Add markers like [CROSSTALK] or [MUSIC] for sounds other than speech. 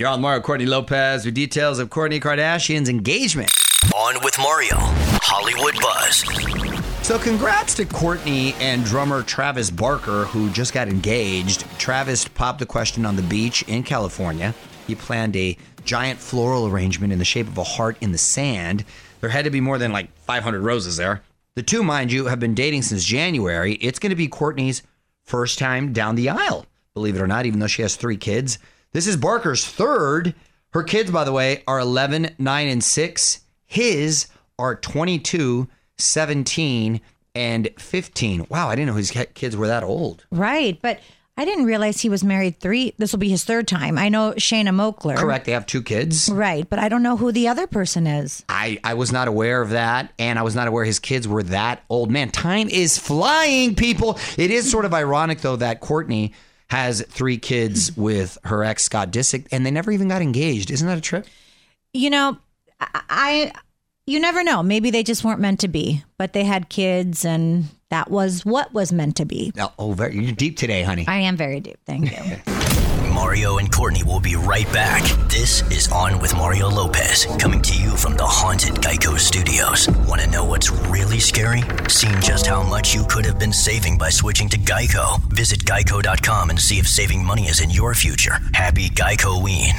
You're on Mario Courtney Lopez with details of Kourtney Kardashian's engagement. On with Mario, Hollywood Buzz. So, congrats to Kourtney and drummer Travis Barker, who just got engaged. Travis popped the question on the beach in California. He planned a giant floral arrangement in the shape of a heart in the sand. There had to be more than like 500 roses there. The two, mind you, have been dating since January. It's going to be Kourtney's first time down the aisle, believe it or not, even though she has three kids. This is Barker's third. Her kids, by the way, are 11, 9, and 6. His are 22, 17, and 15. Wow, I didn't know his kids were that old. Right. But I didn't realize he was married three. This will be his third time. I know Shanna Moakler. Correct. They have two kids. Right. But I don't know who the other person is. I, I was not aware of that. And I was not aware his kids were that old. Man, time is flying, people. It is sort of ironic, though, that Kourtney has three kids hmm. with her ex Scott Disick, and they never even got engaged. Isn't that a trip? You know, I, you never know. Maybe they just weren't meant to be, but they had kids, and that was what was meant to be. Oh, oh very, you're deep today, honey. I am very deep. Thank you. [LAUGHS] Mario and Courtney will be right back. This is On with Mario Lopez, coming to you from the haunted scary? Seeing just how much you could have been saving by switching to Geico. Visit geico.com and see if saving money is in your future. Happy Geico Ween.